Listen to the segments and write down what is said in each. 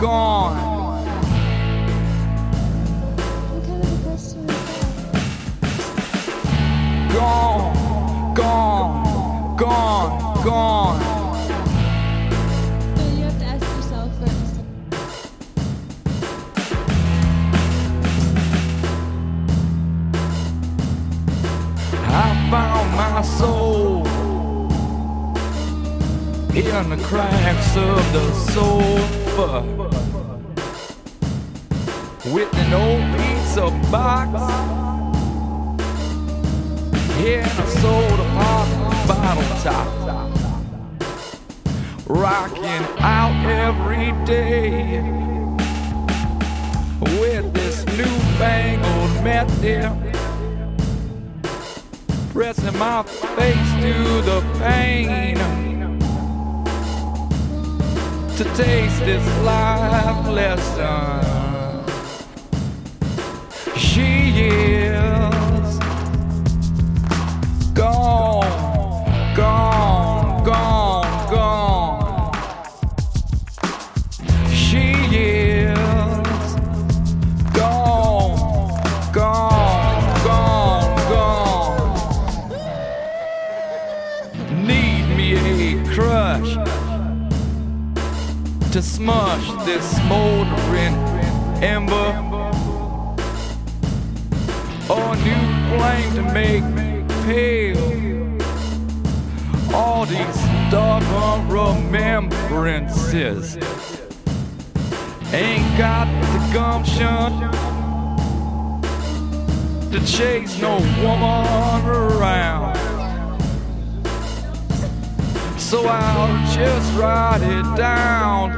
gone. What kind of a question is that? Gone, gone, gone, gone. No, you have to ask yourself first. I found my soul in the cracks of the sofa. With an old pizza box. In a soda pop bottle top. Rocking out every day. With this newfangled method pressing my face to the pain to taste this life lesson. She is gone, gone, gone, gone. She is gone, gone, gone, gone. Need me a crush to smush this smoldering ember. Or new flame to make pale. All these stubborn remembrances ain't got the gumption to chase no woman around. So I'll just write it down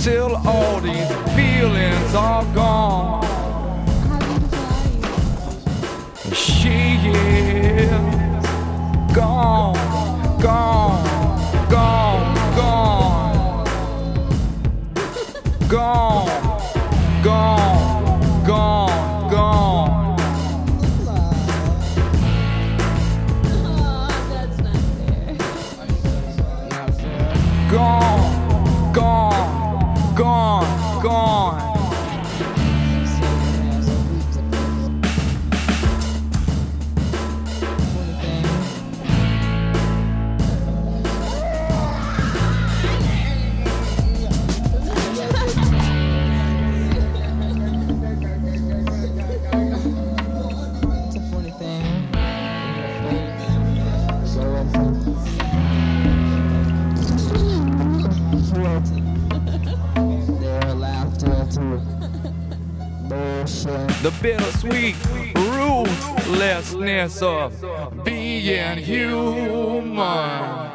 till all these feelings are gone. She is gone, The bittersweet ruthlessness of being human.